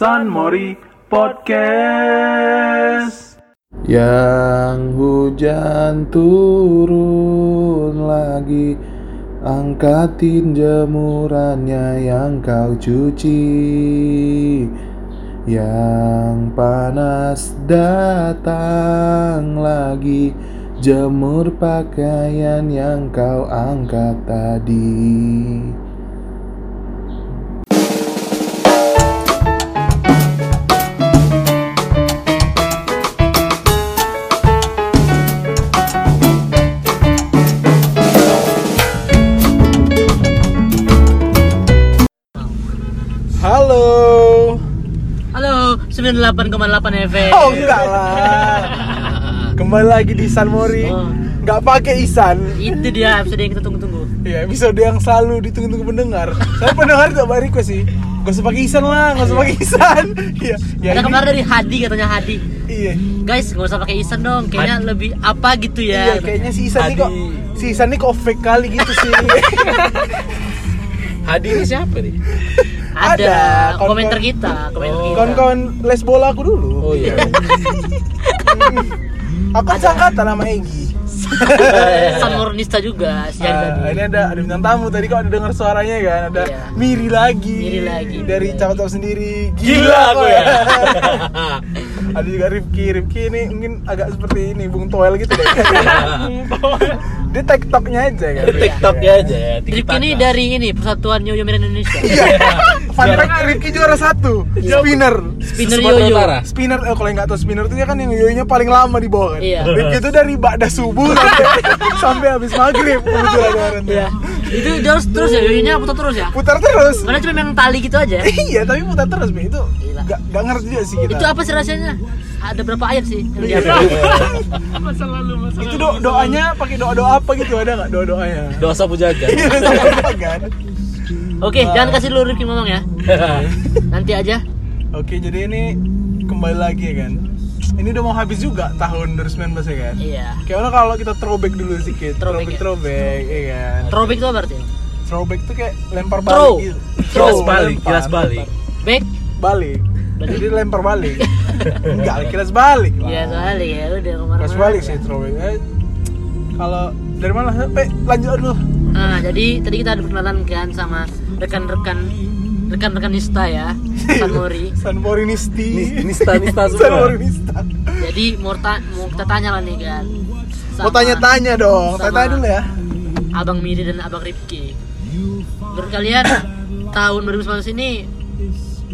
San Mori Podcast. Yang hujan turun lagi Angkatin jemurannya yang kau cuci Yang panas datang lagi Jemur pakaian yang kau angkat tadi 98,8 FM. Oh enggak lah Kembali lagi di San Mori Oh. Nggak pakai Isan Itu dia episode yang kita tunggu-tunggu. Iya, episode yang selalu ditunggu-tunggu pendengar. Saya pendengar juga banyak request sih. Gak usah pakai Isan lah, gak usah pakai Isan. Iya, ya Ada kemarin dari Hadi katanya Hadi. Iya. Guys, nggak usah pakai Isan dong. Kayaknya lebih apa gitu Iya, ya. kayaknya si Isan nih kok si Isan nih kok fake kali gitu sih. Hadi ini siapa nih? Ada, komentar kita, komentar Oh. kita. Kawan-kawan les bola aku dulu. Oh iya. Aku kan sangkatan sama Egi. San Mornista juga si Hadi Ah, tadi. ini ada ada bintang tamu tadi kok ada dengar suaranya kan ada Iya. Miri lagi Miri lagi, dari cakap sendiri Gila aku ya. ada juga Rifki Rifki ini mungkin agak seperti ini Bung Toel gitu deh dia tiktoknya aja kan TikToknya aja ya. Rifki ini dari ini Persatuan Yoyo Miran Indonesia. iya fun fact Rifki juara satu spinner Spinner Sumatera Yoyo. Utara. spinner eh, kalau yang nggak tahu spinner itu dia kan yang yoyonya paling lama di bawah kan Iya. Rifki itu dari ba'da subuh sampai habis maghrib kebetulan kemarin tuh. Iya. Itu terus terus ya yoyonya putar terus ya. putar terus Karena cuma yang tali gitu aja. iya tapi putar terus Be. itu Gila. gak, gak ngerti juga sih kita Itu apa sih rahasianya? Ada berapa ayat sih yang Iya. dia itu do doanya pakai doa doa apa gitu ada nggak doa doanya Dosa pujaga. Iya, sama kan Oke, jangan kasih dulu Rifki ngomong ya. Nanti aja. oke jadi ini kembali lagi ya kan ini udah mau habis juga tahun 2019 ya kan Iya. Kayaknya kalau kita throwback dulu sedikit Throwback throwback ya? throwback ya kan Throwback itu apa berarti? throwback tuh kayak lempar Throw. balik gitu Kilas Throw, balik, lempar, kilas balik. Back? balik Balik. jadi lempar balik enggak kilas balik lah. Iya soalnya ya udah kemarin. kilas balik sih throwback Eh, kalau dari mana sampai lanjut dulu Nah, jadi tadi kita ada perkenalan kan sama rekan-rekan rekan-rekan Nista ya, San Mori. San Morinisti Nista nista San semua. Morinista Jadi mau ta- mau kita tanya lah nih kan. mau Sama tanya-tanya dong tanya-tanya dulu ya Abang Miri dan Abang Rifki. Menurut kalian tahun 2019 ini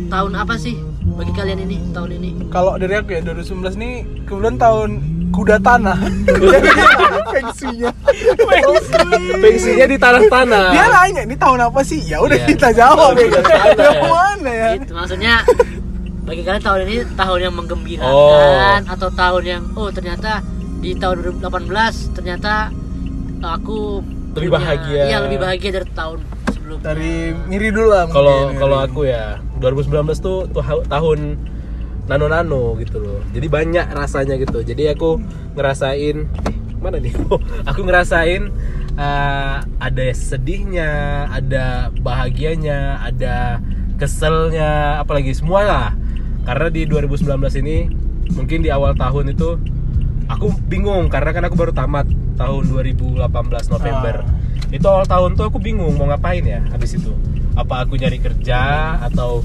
tahun apa sih bagi kalian ini tahun ini? kalau dari aku ya 2019 nih kemudian tahun kuda tanah fengsinya Fengsinya di tanah-tanah. dia nanya ini tahun apa sih ya udah Iya. kita jawab ya tanah, yang ya. mana ya Itu maksudnya bagi kalian tahun ini tahun yang menggembirakan atau tahun yang oh ternyata di tahun 2018 ternyata aku Lebih punya- bahagia. Iya, lebih bahagia dari tahun sebelumnya. dari Miri dulu lah Kalau kalau aku ya 2019 tuh, tahun nano-nano gitu loh. Jadi banyak rasanya gitu. Jadi aku ngerasain eh, mana nih? Oh, aku ngerasain eh, ada sedihnya, ada bahagianya, ada keselnya, apalagi semua lah. Karena di 2019 ini mungkin di awal tahun itu aku bingung karena kan aku baru tamat tahun 2018 November. Itu awal tahun tuh aku bingung mau ngapain ya habis itu. Apa aku nyari kerja atau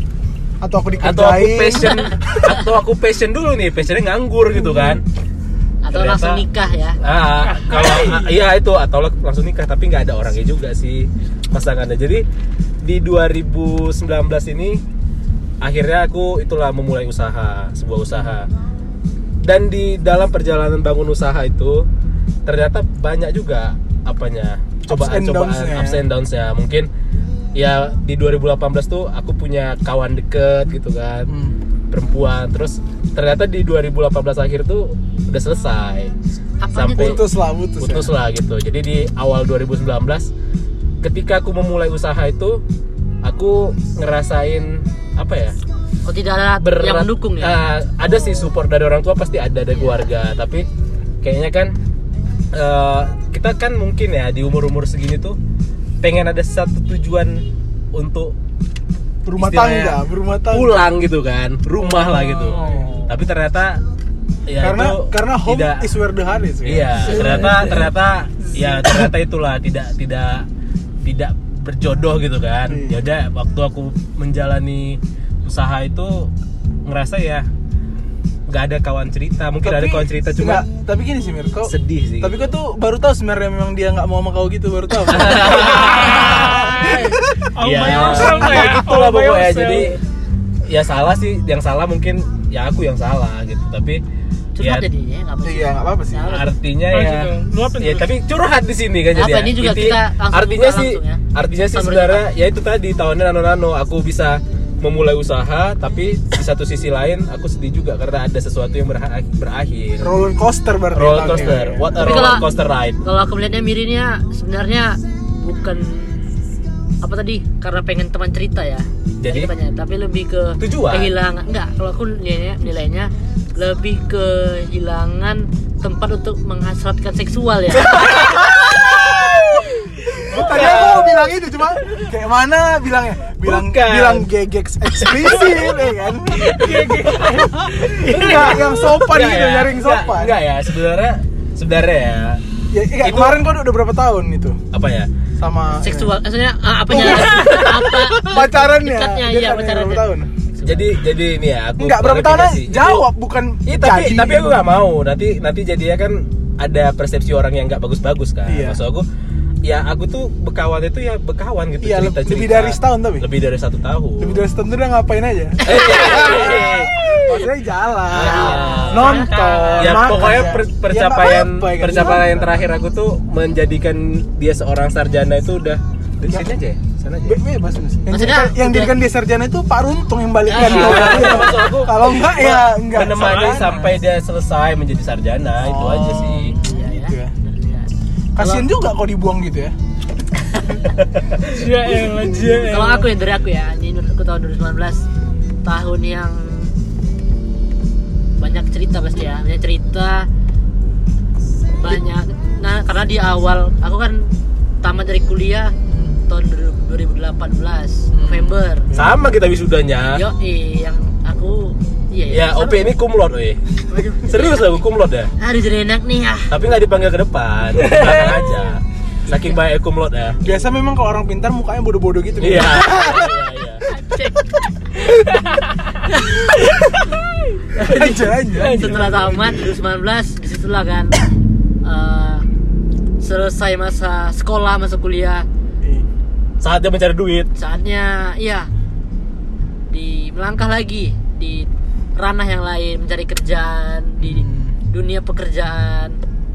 atau aku dikerjain. Atau aku passion atau aku passion dulu nih passionnya nganggur gitu kan. Atau ternyata- langsung nikah ya. ah kalau ah, iya itu atau lang- langsung nikah tapi nggak ada orangnya juga sih pasangannya jadi di 2019 ini akhirnya aku itulah memulai usaha sebuah usaha. Dan di dalam perjalanan bangun usaha itu ternyata banyak juga apanya cobaan and cobaan downs-nya. ups and downs-nya. Mungkin ya di 2018 tuh aku punya kawan deket gitu kan. Hmm. perempuan. Terus ternyata di 2018 akhir tuh udah selesai. Apanya sampai putus lah putus, putus ya. lah gitu. Jadi di awal 2019 ketika aku memulai usaha itu aku ngerasain apa ya Oh tidak ada berat. yang mendukung ya. Ah, ada sih support dari orang tua pasti ada dari keluarga. Tapi kayaknya kan eh, kita kan mungkin ya di umur umur segini tuh pengen ada satu tujuan untuk istilahnya tangga, berumah tangga. pulang gitu kan rumah lah gitu Oh. tapi ternyata ya karena itu karena home tidak is where the heart is. kan? iya ternyata ternyata ya ternyata itulah tidak tidak tidak berjodoh gitu kan Iya. ya udah waktu aku menjalani usaha itu ngerasa ya nggak ada kawan cerita mungkin ada kawan cerita cuma enggak, tapi gini sih Mir, kau sedih sih Tapi gitu. kau tuh baru tahu sebenarnya memang dia nggak mau sama kau gitu baru tahu. Yourself ya, ya, gitu lah pokoknya. Jadi ya salah sih, yang salah mungkin ya aku yang salah gitu. Tapi ya curhat jadinya nggak apa Iya nggak apa-apa sih. Ya, artinya Oh, ya, gitu. Ya tapi curhat di sini kan Apa, jadi. ya. ini juga Inti- kita langsung artinya sih, langsung ya. artinya sih sebenarnya ya itu tadi tahunnya nano-nano aku bisa memulai usaha tapi di satu sisi lain aku sedih juga karena ada sesuatu yang berha- berakhir. Roller coaster berarti. Roller tahun coaster, ini. what a Tapi roller kalau- coaster ride. kalau aku melihatnya mirinnya sebenarnya bukan apa tadi karena pengen teman cerita ya Jadi? katanya tapi lebih ke Tujuan? kehilangan enggak kalau aku nilainya, nilainya lebih kehilangan tempat untuk menghasratkan seksual ya Tadi aku mau bilang itu cuma kayak mana bilangnya? Bilang Bukan. bilang gegex eksplisit ya kan? Enggak yang sopan gitu, ya, nyaring sopan. Enggak ya, sebenarnya sebenarnya ya Ya, enggak, Itu- kemarin kau udah berapa tahun itu apa ya? sama seksual maksudnya ah, apanya apa pacarannya? dekatnya Dia iya kan pacarannya berapa tahun? Jadi jadi ini ya aku Enggak berapa tahun jawab bukan Iya tapi jadi. tapi aku nggak mau nanti nanti jadinya kan ada persepsi orang yang nggak bagus-bagus kan. Iya. Maksud aku ya aku tuh bekawan itu ya bekawan gitu Iya, cerita cerita. lebih dari setahun tapi? Lebih dari satu tahun. Lebih dari setahun tuh udah ngapain aja? Eh, Maksudnya jalan, Ya. nonton, ya makan, pokoknya ya. per- Ya, percapaian nggak apa-apa, ya kan? percapaian Gimana? terakhir aku tuh menjadikan dia seorang sarjana itu udah di Ya. sini aja ya, sana aja. Bebas mas. Yang Maksudnya jadikan- yang udah- jadikan dia sarjana itu Pak Runtung yang balikkan itu. maksud aku- Kalau enggak ya enggak. menemani sampai dia selesai menjadi sarjana itu Oh. aja sih. Kasian juga kok dibuang gitu ya. Jia elah, jia Kalau aku ya dari aku ya, ini aku tahun 2019 tahun yang banyak cerita pasti ya, banyak cerita banyak. Nah karena di awal aku kan tamat dari kuliah tahun 2018 November. Sama kita wisudanya. Yo yang iya Ya, OP ini kumlot, weh. Serius lah, kumlot ya. Aduh jadi enak nih ah. Tapi nggak dipanggil ke depan, belakang aja. Saking baik kumlot ya. Biasa memang kalau orang pintar mukanya bodoh-bodoh gitu. Iya, iya, iya. Cek. aja aja. setelah tamat 2019 di situlah kan eh, selesai masa sekolah masa kuliah Saatnya mencari duit. saatnya iya di melangkah lagi di ranah yang lain mencari kerjaan di dunia pekerjaan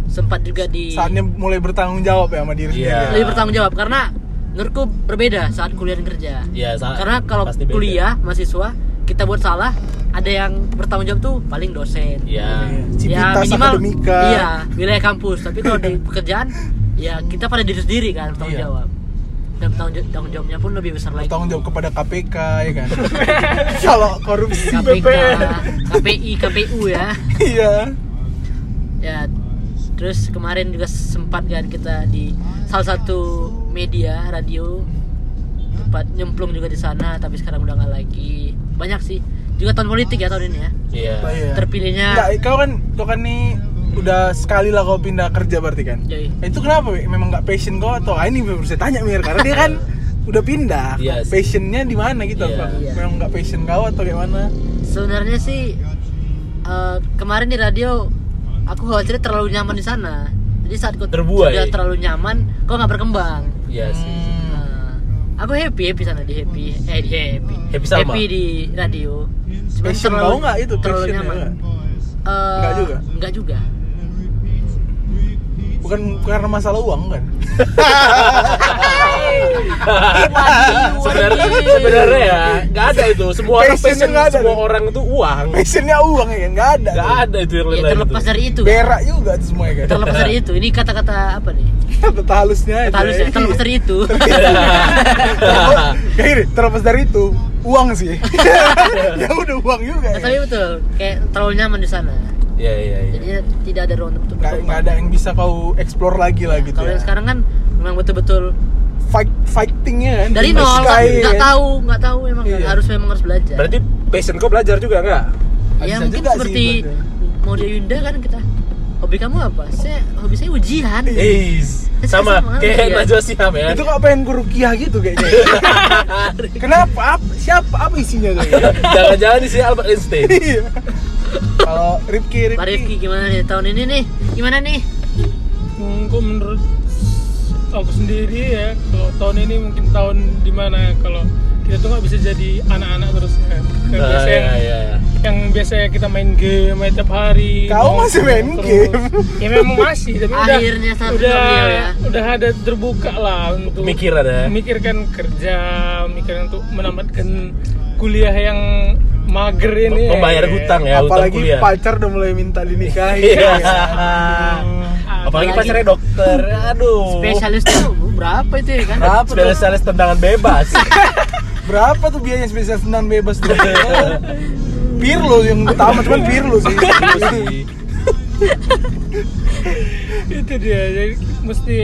sempat juga di Saatnya mulai bertanggung jawab ya sama diri Iya. sendiri. lebih bertanggung jawab karena menurutku berbeda saat kuliah dan kerja Iya, sa- karena kalau pasti beda. kuliah mahasiswa kita buat salah ada yang bertanggung jawab tuh paling dosen Iya. Civitas akademika. iya wilayah kampus tapi kalau di pekerjaan ya kita pada diri sendiri kan bertanggung Iya. jawab dan tanggung jawabnya pun lebih besar lagi Bertanggung jawab kepada KPK ya kan. kalau korupsi. KPK KPI KPU ya Iya. ya terus kemarin juga sempat kan kita di salah satu media radio tempat nyemplung juga di sana tapi sekarang udah nggak lagi banyak sih juga tahun politik ya tahun ini ya Iya. Oh, iya. terpilihnya Enggak, kau kan kau kan nih udah sekali lah kau pindah kerja berarti kan. Yoi. Nah, itu kenapa? Wi? Memang nggak passion kau atau ah, ini baru saya tanya Mir karena dia kan udah pindah. Iya sih. Passionnya di mana gitu? Iya. Apa? Iya. Memang nggak passion kau atau gimana? sebenarnya sih eh, kemarin di radio aku khawatir terlalu nyaman di sana jadi saat kau Terbuai. sudah terlalu nyaman kau nggak berkembang Iya sih. Hmm. Nah, aku happy happy sana di happy eh di happy Happy Salma? di radio Cuman Passion kau nggak itu? terlalu nyaman ya? Eh, Nggak juga? nggak juga Bukan karena masalah uang kan? sebenarnya sebenarnya ya nggak ada itu semua orang passion ada semua nih. orang itu uang Passionnya uang ya? Nggak ada. nggak ada itu yang ya terlepas itu. dari itu Berak juga tuh semua ya kan? terlepas dari itu ini kata-kata apa nih Kata halusnya kata halus ya terlepas dari itu terlepas dari itu uang sih. ya udah uang juga. Nah, Ya. tapi betul kayak terlalu nyaman di sana Iya iya iya. jadinya tidak ada ruang untuk berkembang. nggak ada yang bisa kau explore lagi lah gitu kalau ya. sekarang kan memang betul-betul fight fightingnya kan dari nol kan nggak tahu nggak tahu memang Iya. harus memang harus belajar Berarti passion kau belajar juga nggak? ya Bisa mungkin juga sih, seperti berarti. mau dia Yunda kan kita hobi kamu apa saya hobi saya ujian Is sama Sama, kayak iya. Najwa Shihab ya. itu kok pengen guru kiah gitu kayaknya kenapa Apa- siapa apa isinya tuh Jangan-jangan di sini Albert Einstein. Kalau Rifki Pak Rifki Rifki gimana nih tahun ini nih gimana nih Hmm, kok menurut aku sendiri ya kalau tahun ini mungkin tahun di mana kalau kita tuh nggak bisa jadi anak-anak terus ya Kan Nah, biasa iya, yang, iya. yang biasanya kita main game main tiap hari Kau masih main terus. game? ya memang masih tapi udah Akhirnya satu udah beliau ya. udah ada terbuka lah untuk Pemikiran ya. memikirkan kerja memikirkan untuk menambahkan kuliah yang mager ini Membayar hutang ya, hutang apalagi kuliah. pacar udah mulai minta dinikahi Iya. Ah, Apalagi Apalagi- pacarnya dokter. Aduh. spesialis tuh berapa itu ya kan Berapa tuh? Spesialis tendangan bebas. berapa tuh biayanya spesial senang bebas tuh Pirlo yang utama cuman Pirlo sih itu dia jadi mesti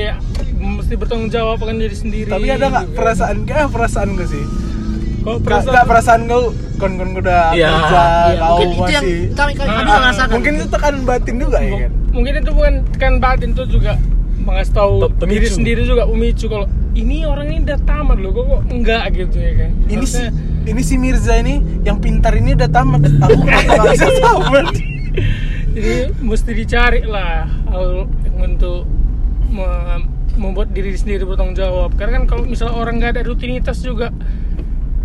mesti bertanggung jawab akan diri sendiri tapi ada nggak perasaan kayak perasaan gue sih kok Nggak perasaan perasaan kau kon kon udah Iya. kerja Iya, kau mungkin itu yang masih kami kami, Ah, ngerasakan mungkin itu tekanan batin juga ya kan? mungkin itu bukan kan batin itu juga mengasih tahu diri sendiri juga pemicu. Kalau ini orang ini udah tamat loh kok, kok enggak gitu ya kan? Ini si ini si Mirza ini yang pintar ini udah tamat. Aku nggak bisa tamat. Jadi mesti dicari lah hal untuk me- membuat diri sendiri bertanggung jawab. Karena kan kalau misalnya orang nggak ada rutinitas juga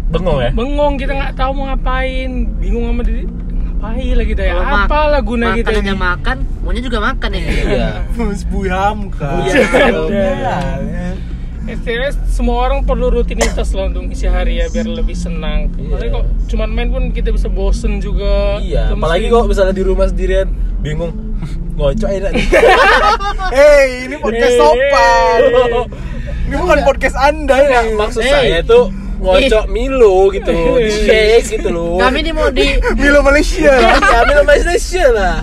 Bengong ya. bengong kita nggak tahu mau ngapain bingung sama diri ngapain lagi dah ya Kalau mak- apalah guna kita makan ini hanya makan maunya juga makan ya Iya. Buyam kan. STS semua orang perlu rutinitas lah untuk isi hari ya biar lebih senang. Makanya kok cuman main pun kita bisa bosen juga. Iya, Kita apalagi kok misalnya di rumah sendirian bingung ngocok enak nih. Hei, ini podcast Hey. sopan. Ini bukan podcast Anda ini. maksud Hey. saya tuh ngocok Milo gitu, di shake gitu loh. kami ini mau di Milo Malaysia. ya Milo Malaysia lah.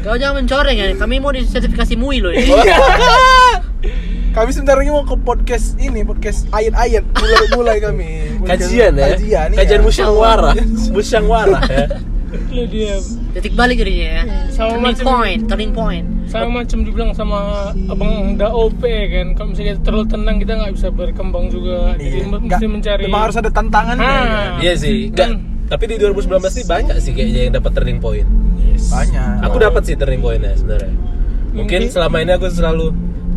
kau jangan mencoreng ya kami mau di sertifikasi MUI loh ini Kami sebentar lagi mau ke podcast ini, podcast ayat-ayat. Mulai mulai kami. Podcast Kajian ya. Kajian, iya. Kajian musyawarah. Musyawarah ya. Lu dia detik balik jadinya ya Sama turning macam- point turning point sama macam dibilang sama abang da OP kan. Kalau misalnya kita terlalu tenang kita nggak bisa berkembang juga. Jadi Iya. mesti Nggak- mencari. Memang harus ada tantangannya. Ah. kan? Iya sih. Enggak. Tapi di 2019 sih banyak sih kayaknya yang dapat turning point. Yes. Banyak. Aku dapat sih turning pointnya sebenarnya. Mungkin Mungkin- selama ini aku selalu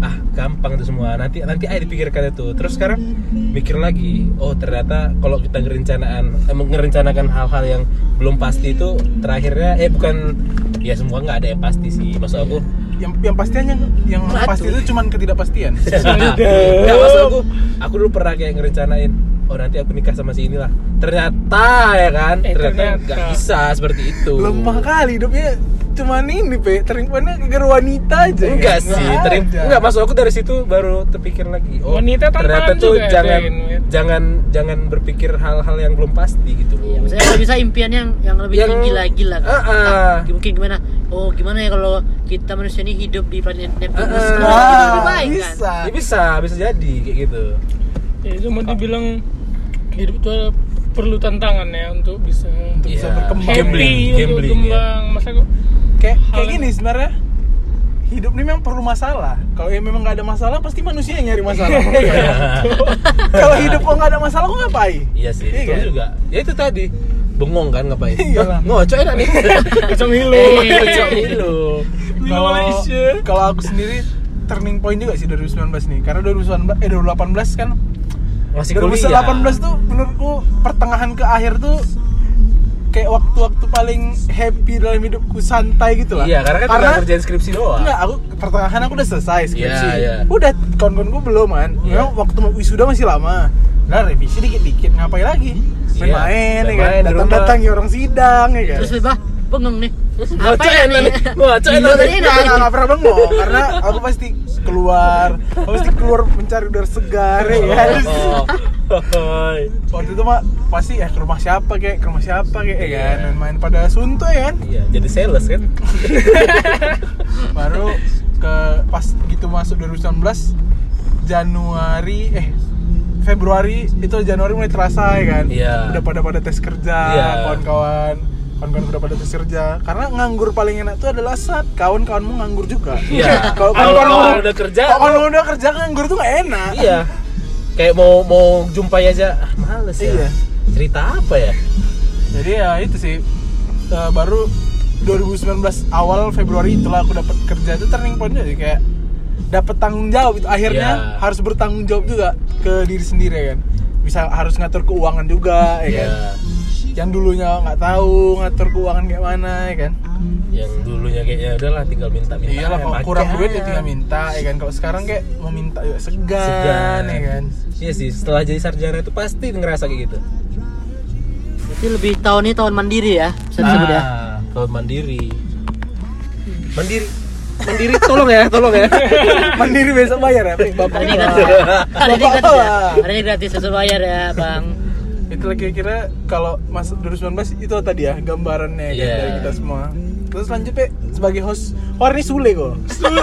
ah gampang itu semua. Nanti nanti aja dipikirkan itu. Terus sekarang mikir lagi oh ternyata kalau kita ngerencanaan eh, ngerencanakan hal-hal yang belum pasti itu terakhirnya eh bukan ya semua nggak ada yang pasti sih. Maksud aku Yang yang pastinya yang Batu. pasti itu cuman ketidakpastian. Enggak maksud aku Aku dulu pernah kayak ngerencanain Oh nanti aku nikah sama si inilah. Ternyata ya kan? Eh, Ternyata ternyata. nggak bisa seperti itu. Lemah kali hidupnya cuman ini, Pe. Turning point-nya gara wanita aja. Enggak kan? sih, terim, enggak masuk aku dari situ baru terpikir lagi. Oh, Wanita tantangan ternyata tuh juga, jangan ya. jangan jangan berpikir hal-hal yang belum pasti gitu loh. Iya, maksudnya kalau bisa impian yang yang lebih Yang- tinggi lagi lah. Ah, ah. Ah, mungkin gimana? Oh, gimana ya kalau kita manusia ini hidup di planet Neptunus? Ah, ah. Kan lebih- lebih baik kan? bisa. Ya bisa, bisa jadi kayak gitu. Ya, cuma dibilang hidup itu perlu tantangan ya untuk bisa Untuk bisa Iya. berkembang. happy Gambling, untuk gambling, ya. berkembang. Masa kok Kayak Hal kayak gini sebenarnya. Hidup ini memang perlu masalah. Kalau yang memang nggak ada masalah, pasti manusia yang nyari masalah. Kalau hidup kok nggak ada masalah, kok ngapain? Iya sih, Iya itu kan? juga. Ya itu tadi bengong kan ngapain? Iyalah. Ngocok enak nih. Ngocok Milo. Milo Malaysia. kalau aku sendiri turning point juga sih 2019 nih. Karena 2019 eh 2018 kan Masih kuliah. 2018 tuh menurutku pertengahan ke akhir tuh kayak waktu-waktu paling happy dalam hidupku santai gitu lah. Iya, karena kan tinggal kerjain skripsi doang. Enggak, aku pertengahan aku udah selesai skripsi. Iya, iya. Udah kawan-kawanku belum kan. Iya. Memang waktu mau wisuda masih lama. Nah, revisi dikit-dikit ngapain lagi? Iya, Main-main ya main kan. di rumah. Datang-datangi orang sidang ya kan. Terus bebah bengong nih. Apa ya enak nih. nih? Ngocok Gila enak tadi nih. enak. Nggak, nggak pernah bengong karena aku pasti keluar, aku pasti keluar mencari udara segar ya kan. Oh, oh. Waktu itu mah pasti ya ke rumah siapa kayak ke rumah siapa kayak ya Iya. kan main-main pada suntu ya kan. Iya, jadi sales kan. Baru ke pas gitu masuk 2019 Januari eh Februari itu Januari mulai terasa ya kan Iya. udah pada pada tes kerja Iya. kawan-kawan kawan-kawan udah pada tes kerja karena nganggur paling enak tuh adalah saat kawan-kawanmu nganggur juga Iya. kalau Kalau kawan-kawan kawan udah kerja, kalau kawan udah kerja nganggur tuh gak enak Iya. Kayak mau mau jumpai aja, ah, males ya. Iya. Cerita apa ya? jadi ya itu sih eh, baru 2019 awal Februari itulah aku dapat kerja itu turning pointnya sih kayak dapat tanggung jawab itu akhirnya Iya. harus bertanggung jawab juga ke diri sendiri ya kan bisa harus ngatur keuangan juga ya kan Iya. Yang dulunya nggak tahu ngatur keuangan kayak mana ya kan Yang dulunya kayaknya udahlah tinggal minta-minta. iyalah ya, kalau pakai kurang duit ya aja. tinggal minta ya kan kalau sekarang kayak mau minta juga segan, Segan. ya kan Iya sih, setelah jadi sarjana itu pasti ngerasa kayak gitu. Berarti lebih tahun ini tahun mandiri ya, bisa disebut ya. Ah, tahun mandiri. Mandiri. Mandiri tolong ya, tolong ya. mandiri besok bayar ya bapak Hari ini gratis ya. Hari ini gratis ya. gratis sesuai bayar ya, Bang. Itu lagi kira kalau masuk 2019 itu tadi ya gambarannya kan Iya. dari kita semua terus lanjut Pe, sebagai host oh hari ini Sule kok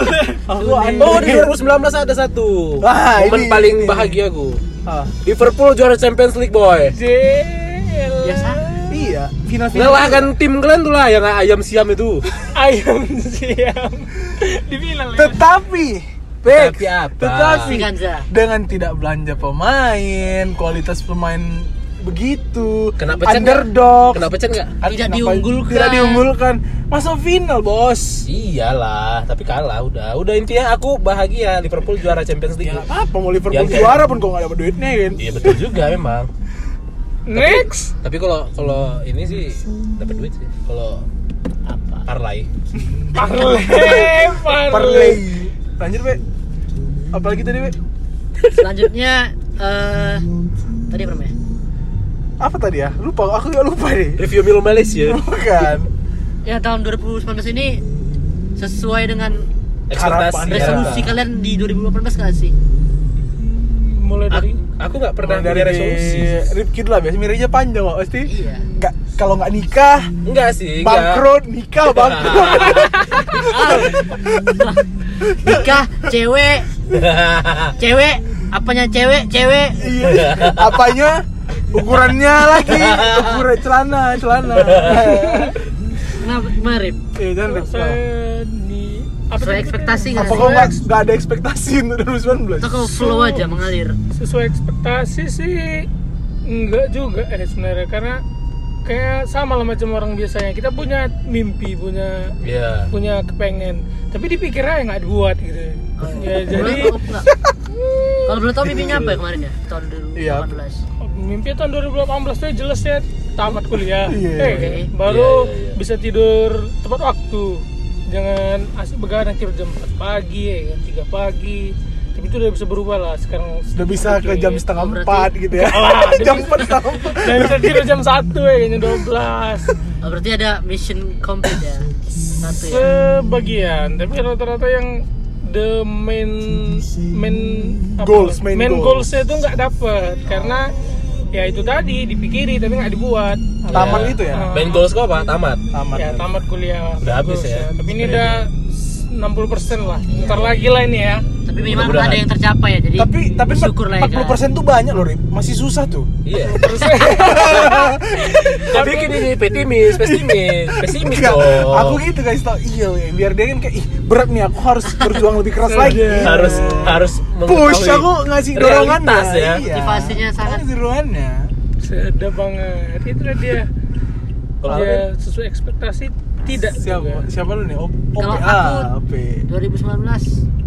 aku Sule. aneh. Oh, di 2019 ada satu. Wah, Momen ini- paling ini. bahagia gue. Ah, Liverpool juara Champions League, boy. Jel. Biasa. iya final final Ngalahkan tim kalian tuh lah yang ayam siam itu. Ayam siam. Di final ya. tetapi Pe, Tapi apa? tetapi dengan tidak belanja pemain kualitas pemain begitu Kena pecat underdog Kena pecat nggak? Kan Tidak kenapa- diunggulkan. tidak diunggulkan masuk final bos Iyalah, tapi kalah udah. Udah intinya aku bahagia Liverpool juara Champions League. ya nggak apa-apa mau Liverpool Ya, enggak. juara pun kok nggak dapat duitnya kan Iya betul juga memang. Next. Tapi kalau kalau ini sih dapat duit sih. Kalau Apa? parlay. Parle. Parley. Lanjut, Pe. Apalagi tadi, Pe? Selanjutnya eh tadi apa namanya? Apa tadi ya? Lupa, aku gak lupa deh. Review Milo Malaysia. Bukan. Ya tahun 2019 ini sesuai dengan Ekspektasi. Harapan. resolusi Ya. kalian di 2018 nggak sih? Mulai dari Aku, aku nggak pernah Mulai punya resolusi. Ripkid lah, biasa miranya panjang kok pasti. Iya. Nggak, kalau nggak nikah, Enggak sih. enggak. bangkrut, nikah, bangkrut. Nikah, cewek, cewek, apanya cewek, cewek. iya. Apanya? Ukurannya lagi, ukuran celana, celana. Kenapa Rip? Iya, jangan apa Sesuai ekspektasi nggak Apa kau nggak nggak ada ekspektasi untuk 2019? Atau kau flow aja mengalir? sesuai ekspektasi sih enggak juga eh sebenarnya karena kayak sama lah macam orang biasanya kita punya mimpi punya Iya. punya kepengen tapi dipikirnya nggak dibuat gitu ya jadi Boleh tahu nggak? Kalau belum tahu mimpinya apa ya kemarin ya? Tahun Iya. 2018. mimpi tahun 2018 tuh jelas ya tamat kuliah Iya. Eh, Oke. baru Iya, iya, iya. bisa tidur tepat waktu jangan asik begadang tidur jam 4 pagi ya kan 3 pagi tapi itu udah bisa berubah lah sekarang Udah bisa ke jam setengah Oh, empat gitu ya. Alah, jam empat setengah empat. dan bisa tidur jam 1 ya kayaknya 12 Oh, berarti ada mission complete ya? Satu ya? sebagian tapi rata-rata yang the main main apa, Goals, main goals. goalsnya itu nggak dapet karena ya itu tadi dipikiri tapi nggak dibuat Tamat Iya. itu ya. Ah. Main goals kau apa? Tamat. Tamat. ya tamat kuliah Udah habis goalsnya. ya. tapi ini Iya, udah 60% lah ntar lagi lah ini ya Tapi minimal Mudah-mudahan. ada yang tercapai ya, jadi Tapi tapi bersyukur lah ya. 40% tuh banyak loh, Rip. Masih susah tuh. Iya. Tapi gini nih, pesimis, pesimis, pesimis Enggak, dong. aku gitu guys tau iya weh. biar dia kan kayak ih berat nih aku harus berjuang lebih keras lagi harus harus push aku ngasih dorongan realitas ya. Motivasinya sangat- ngasih dorongannya sedap banget itu dia Kalau ya sesuai ekspektasi tidak siapa juga. siapa lu nih O- Kalau OPA aku- OP 2019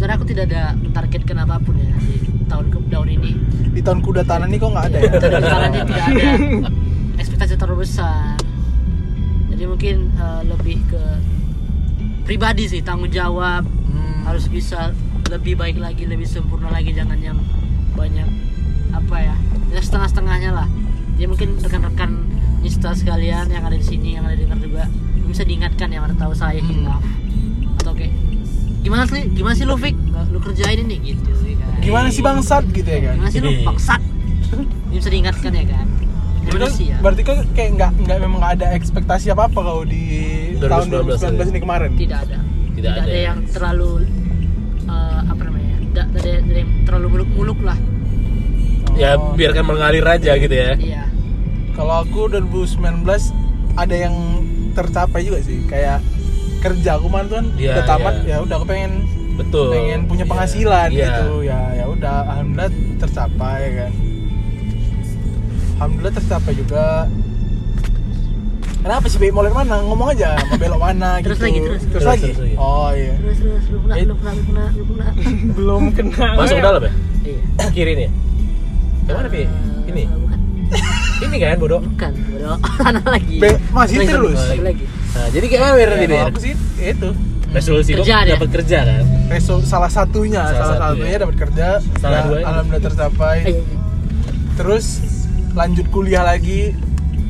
sebenarnya aku tidak ada mentargetkan apa pun ya di tahun ke tahun ini. di tahun kuda tanah nih kok nggak ada ya Tahun depannya tidak ada ekspektasi terlalu besar. Jadi mungkin eh, lebih ke pribadi sih tanggung jawab Hmm. harus bisa lebih baik lagi lebih sempurna lagi jangan yang banyak apa ya ya setengah-setengahnya lah jadi mungkin rekan-rekan Nista sekalian yang ada di sini yang ada di dengar juga bisa diingatkan yang ada tahu saya hilaf kayak gimana sih? Gimana sih lu Fik? Lu kerjain ini gitu ya kan. Gimana sih bangsat gitu ya kan? Gimana sih lu bangsat? Ini bisa diingatkan ya kan? Berarti kan- manusia berarti kan kayak nggak nggak memang nggak ada ekspektasi apa apa kau di tahun 2019 2019 ini kemarin? Tidak ada. Tidak ada ya. yang terlalu eh, apa namanya tidak ada, ada yang terlalu muluk-muluk lah. Ya Oh. biarkan mengalir aja gitu ya. Iya. Kalau aku 2019 ada yang tercapai juga sih, kayak kerja aku kemarin tuh kan Iya, udah tamat iya. ya udah aku pengen betul. pengen punya Iya. penghasilan Iya. gitu. Ya ya udah alhamdulillah tercapai kan. Alhamdulillah tercapai juga. Kenapa sih Be? mau lihat mana? Ngomong aja mau belok mana Terus gitu. lagi, terus, terus, terus, lagi? Terus lagi. oh iya. Terus terus belum kena Eh. belum kena belum kena belum kena. Masuk ke dalam ya? Iya. Kiri nih yang mana pi? Ini? Eh, bukan. Ini kan bodoh? Bukan bodoh. Anak lagi. Be, masih terus? lagi, lagi nah, jadi kayak mana Mir, Ya, tadi Mir? aku sih itu resolusi kok Kerja dia. dapat kerja kan Reso, salah satunya Salah salah, satu, satunya ya. dapat kerja Salah ya, dua ini. alhamdulillah tercapai iya, iya. terus lanjut kuliah lagi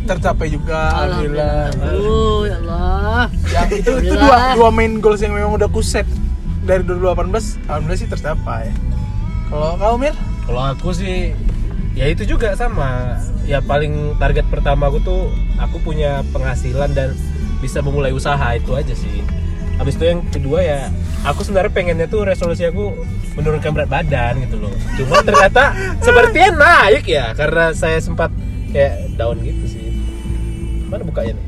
tercapai juga alhamdulillah Oh ya Allah. yang itu itu dua dua main goals yang memang udah ku set dari 2018 alhamdulillah sih tercapai kalau kau Mir Kalau aku sih ya itu juga sama. Ya paling target pertama aku tuh aku punya penghasilan dan bisa memulai usaha itu aja sih. Habis itu yang kedua ya aku sebenarnya pengennya tuh resolusi aku menurunkan berat badan gitu loh. Cuma ternyata sepertinya naik ya karena saya sempat kayak down gitu sih. Mana bukanya nih?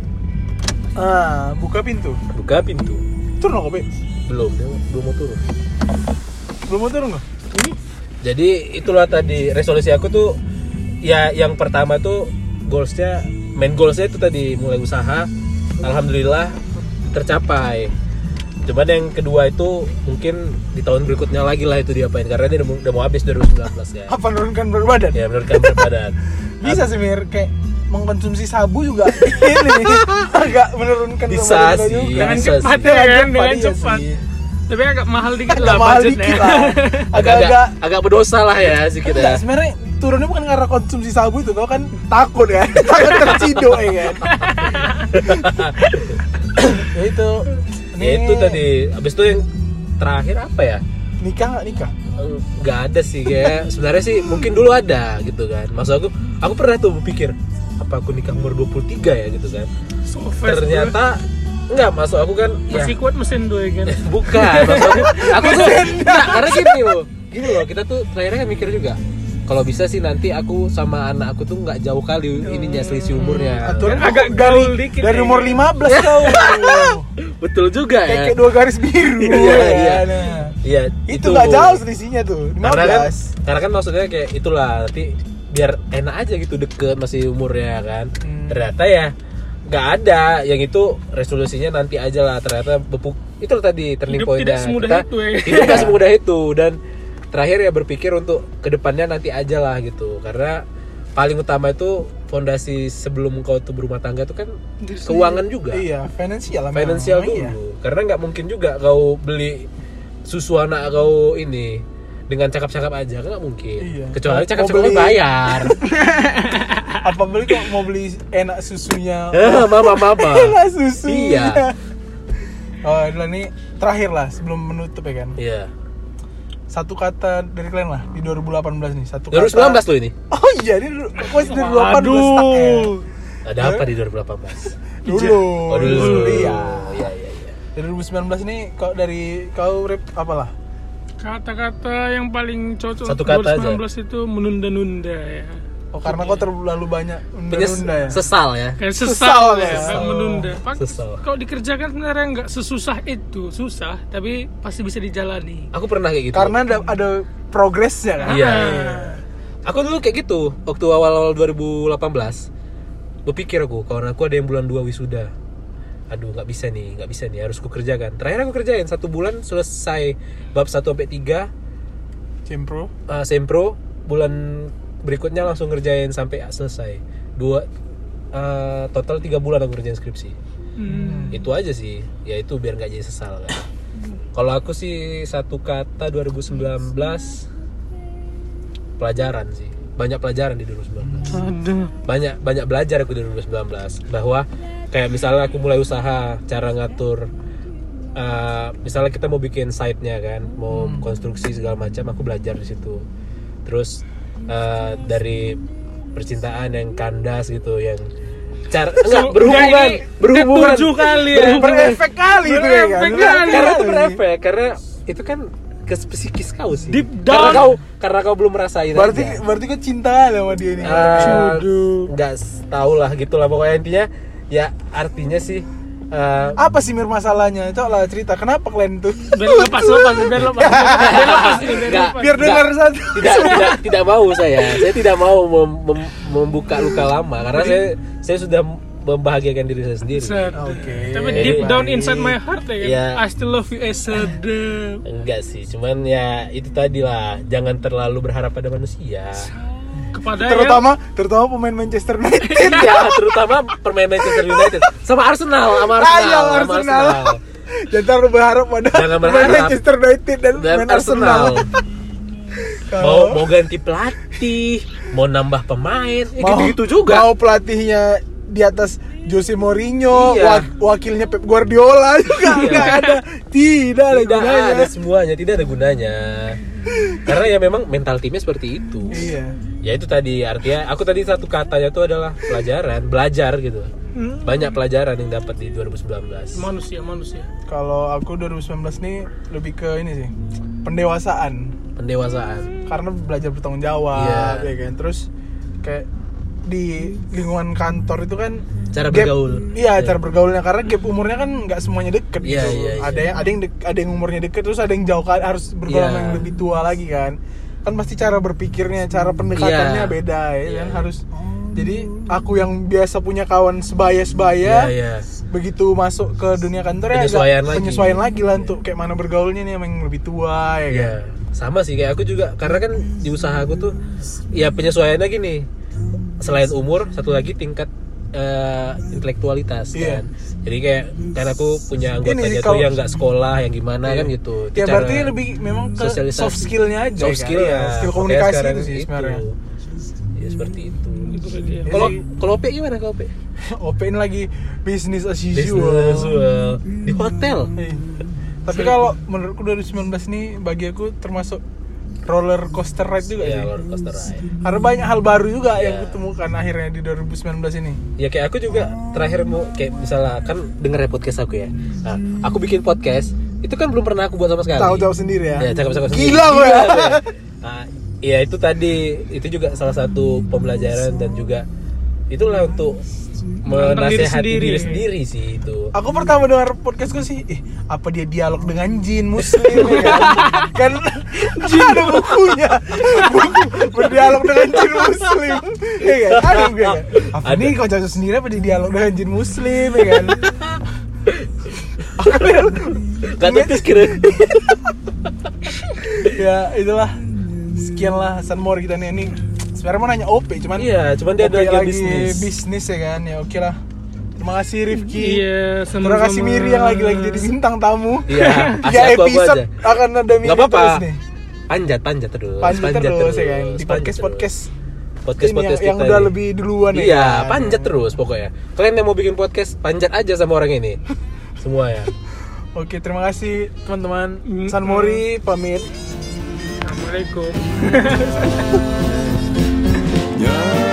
ah buka pintu Buka pintu. turun kok Be Belum, dia belum mau turun. belum mau turun kok Jadi itulah tadi resolusi aku tuh ya yang pertama tuh goalsnya main goalsnya itu tadi mulai usaha. Alhamdulillah tercapai. Cuman yang kedua itu mungkin di tahun berikutnya lagi lah itu diapain karena ini udah mau, udah mau habis 2019 ya. apa menurunkan berat badan Ya menurunkan berat badan. bisa sih Mir kayak mengkonsumsi sabu juga ini agak menurunkan berat Bisa badan sih. juga. dengan Bisa cepat sih. ya kan Cepat, dengan iya cepat sih. tapi agak mahal dikit agak lah mahal budgetnya dikit lah Agak-agak agak berdosa lah ya sedikit ya. Sebenarnya turunnya bukan karena konsumsi sabu itu kau kan takut ya. Takut terciduk ya kan. Ya itu. Ya itu tadi. Habis itu yang terakhir apa ya? nikah nggak nikah? Nggak ada sih kayak sebenarnya sih mungkin dulu ada gitu kan. Maksud aku aku pernah tuh berpikir apa aku nikah umur 23 ya gitu kan? So fast ternyata enggak masuk aku kan ya. Masih kuat mesin dua ya kan? Bukan maksud aku aku tuh enggak karena gini loh. Gini loh kita tuh terakhirnya kan mikir juga kalau bisa sih nanti aku sama anak aku tuh nggak jauh kali ininya selisih umurnya. Aturan Agak gaul dari, dikit dari umur 15 kau. Betul juga ya. Kayak dua garis biru. Iya, ya, iya. nah. iya itu nggak jauh selisihnya tuh 15 karena kan karena kan maksudnya kayak itulah nanti biar enak aja gitu deket masih umurnya kan. Hmm. ternyata ya nggak ada. Yang itu resolusinya nanti aja lah ternyata bepuk itu tadi turning Hidup tidak semudah Kita- itu, ya. hidup tidak semudah itu. Dan terakhir ya berpikir untuk ke depannya nanti aja lah gitu. Karena paling utama itu fondasi sebelum kau tuh berumah tangga itu kan keuangan juga. iya finansial lah finansial dulu. Iya. karena nggak mungkin juga kau beli susu anak kau ini dengan cakap-cakap aja kan nggak mungkin. Iya. kecuali Mau cakap-cakap beli- bayar. Apa beli kok mau beli enak susunya? Eh, mama mama enak susunya. Iya. oh ini terakhir lah sebelum menutup ya kan? Iya satu kata dari kalian lah di 2018 nih satu 2019 kata tuh ini? Oh iya ini masih 2018 stuck ya aduh. Ada apa di 2018 dulu. Oh dulu. Iya. Iya iya iya. Dari 2019 ini kau dari kau rep apalah kata-kata yang paling cocok Satu kata aja. 2019 itu menunda-nunda ya oh karena kau terlalu banyak menunda ya? sesal ya? Kayak Sesal sesal, ya. kayak menunda. Pak, Sesal. kalau dikerjakan sebenarnya nggak sesusah itu. Susah tapi pasti bisa dijalani. Aku pernah kayak gitu. Karena ada ada progresnya kan? Iya. Aku dulu kayak gitu waktu awal-awal 2018 berpikir aku kawan aku ada yang bulan 2 wisuda. Aduh nggak bisa nih nggak bisa nih harus ku kerjakan terakhir aku kerjain satu bulan selesai bab 1 sampai 3 Cimpro uh, sempro bulan berikutnya langsung ngerjain sampai selesai. Dua uh, total tiga bulan aku ngerjain skripsi. Hmm. itu aja sih. Ya itu biar nggak jadi sesal kan. Kalau aku sih satu kata 2019 pelajaran sih. Banyak pelajaran di 2019 aduh. Banyak banyak belajar aku di 2019 bahwa kayak misalnya aku mulai usaha cara ngatur uh, misalnya kita mau bikin site-nya kan mau konstruksi segala macam aku belajar di situ. Terus uh, dari percintaan yang kandas gitu yang cara enggak So, berhubungan ini berhubungan ketujuh kali ya. berefek kali itu ya kan kali. karena itu berefek karena itu kan ke psikis kau sih. Deep Karena down. kau karena kau belum merasain. berarti aja. berarti kau cinta sama dia nih Eh, Aduh. nggak tahu lah gitulah pokoknya intinya ya artinya sih eh, apa sih mir masalahnya? Coba lah cerita kenapa kalian tuh biar lepas lepas biar lepas. Biar lepas. Dengar satu. tidak tidak tidak mau saya. Saya tidak mau mem- mem- membuka luka lama karena saya saya sudah membahagiakan diri saya sendiri. Oke. Tapi Jadi deep down inside my heart ya kan? Iya. I still love you as a damn. enggak sih cuman ya itu tadi lah. Jangan terlalu berharap pada manusia kepada terutama terutama pemain Manchester United ya terutama permain Manchester United sama Arsenal sama Arsenal, Ayo, sama Arsenal. Jangan terlalu berharap pada Jangan pemain berharap. Manchester United dan, dan pemain Arsenal Arsenal. mau mau ganti pelatih mau nambah pemain ya mau- gitu gitu juga Mau pelatihnya di atas Jose Mourinho, Iya. wak- wakilnya Pep Guardiola juga Iya. nggak ada. Tidak ada tidak gunanya. ada semuanya tidak ada gunanya karena ya memang mental timnya seperti itu Iya. ya itu tadi artinya aku tadi satu katanya itu adalah pelajaran belajar gitu Hmm. banyak pelajaran yang dapat di 2019 manusia manusia Kalau aku 2019 nih lebih ke ini sih pendewasaan pendewasaan karena belajar bertanggung jawab Iya. ya kan terus kayak di lingkungan kantor itu kan Cara gap- bergaul. iya Iya. cara bergaulnya karena gap umurnya kan nggak semuanya deket Iya, gitu iya, iya. ada yang ada yang dek- ada yang umurnya deket terus ada yang jauh kan harus bergaul sama Iya. yang lebih tua lagi kan kan pasti cara berpikirnya cara pendekatannya Iya. beda ya Iya. kan harus jadi aku yang biasa punya kawan sebaya sebaya Iya, iya. begitu masuk ke dunia kantor ya agak Penyesuaian lagi. penyesuaian lagi lah untuk kayak mana bergaulnya nih sama yang lebih tua ya kan Iya, sama sih kayak aku juga karena kan di usaha aku tuh ya penyesuaiannya gini. Selain umur, satu lagi tingkat eh, intelektualitas Iya. kan. Jadi kayak kan aku punya anggotanya Ini tuh kalau- yang nggak sekolah, yang gimana Iya. kan gitu. Itu Ya cara berarti lebih memang ke soft skillnya aja Soft kan? skill Iya, ya. skill komunikasi itu sih sebenarnya. Ya seperti itu. Kalau kalau OP gimana kalau OP? Open lagi business as Business usual. as well. Di hotel. Iya. Tapi kalau menurutku 2019 nih bagi aku termasuk roller coaster ride juga Ya, sih. roller coaster ride. Karena banyak hal baru juga Iya. yang kutemukan akhirnya di 2019 ini. Ya kayak aku juga terakhir mau kayak misalnya kan denger ya podcast aku ya. Nah, aku bikin podcast itu kan belum pernah aku buat sama sekali. Tahu jawab sendiri ya. Ya, cakap-cakap sendiri. Gila gue. gue. Nah, ya itu tadi itu juga salah satu pembelajaran dan juga itulah untuk Menantang diri menasehati sendiri. diri sendiri sih itu. Aku pertama dengar podcastku sih, eh apa dia dialog dengan jin muslim ya kan? kan ada bukunya, buku berdialog dengan jin muslim, ya kan? Ada ya kan? Apa Ada. nih kau jawab sendiri apa dia dialog dengan jin muslim ya kan? Gak tahu kira. ya itulah sekian lah Hasan Mor kita nih ini sebenarnya mau nanya OP cuman Iya, cuman dia ada OP lagi bisnis. bisnis ya kan ya oke lah terima kasih Rifki Iya, terima kasih. Miri yang lagi-lagi jadi bintang tamu Iya, aku-aku episode aja. akan ada Miri Gak apa-apa. terus nih Panjat, panjat terus. panjat, terus, ya kan di panjat podcast terus. podcast podcast ini podcast yang, yang udah ini. lebih duluan ya Iya, kan? panjat terus pokoknya. Kalian yang mau bikin podcast, panjat aja sama orang ini. Semua ya. oke terima kasih teman-teman Hmm. San Mori pamit Assalamualaikum Yeah.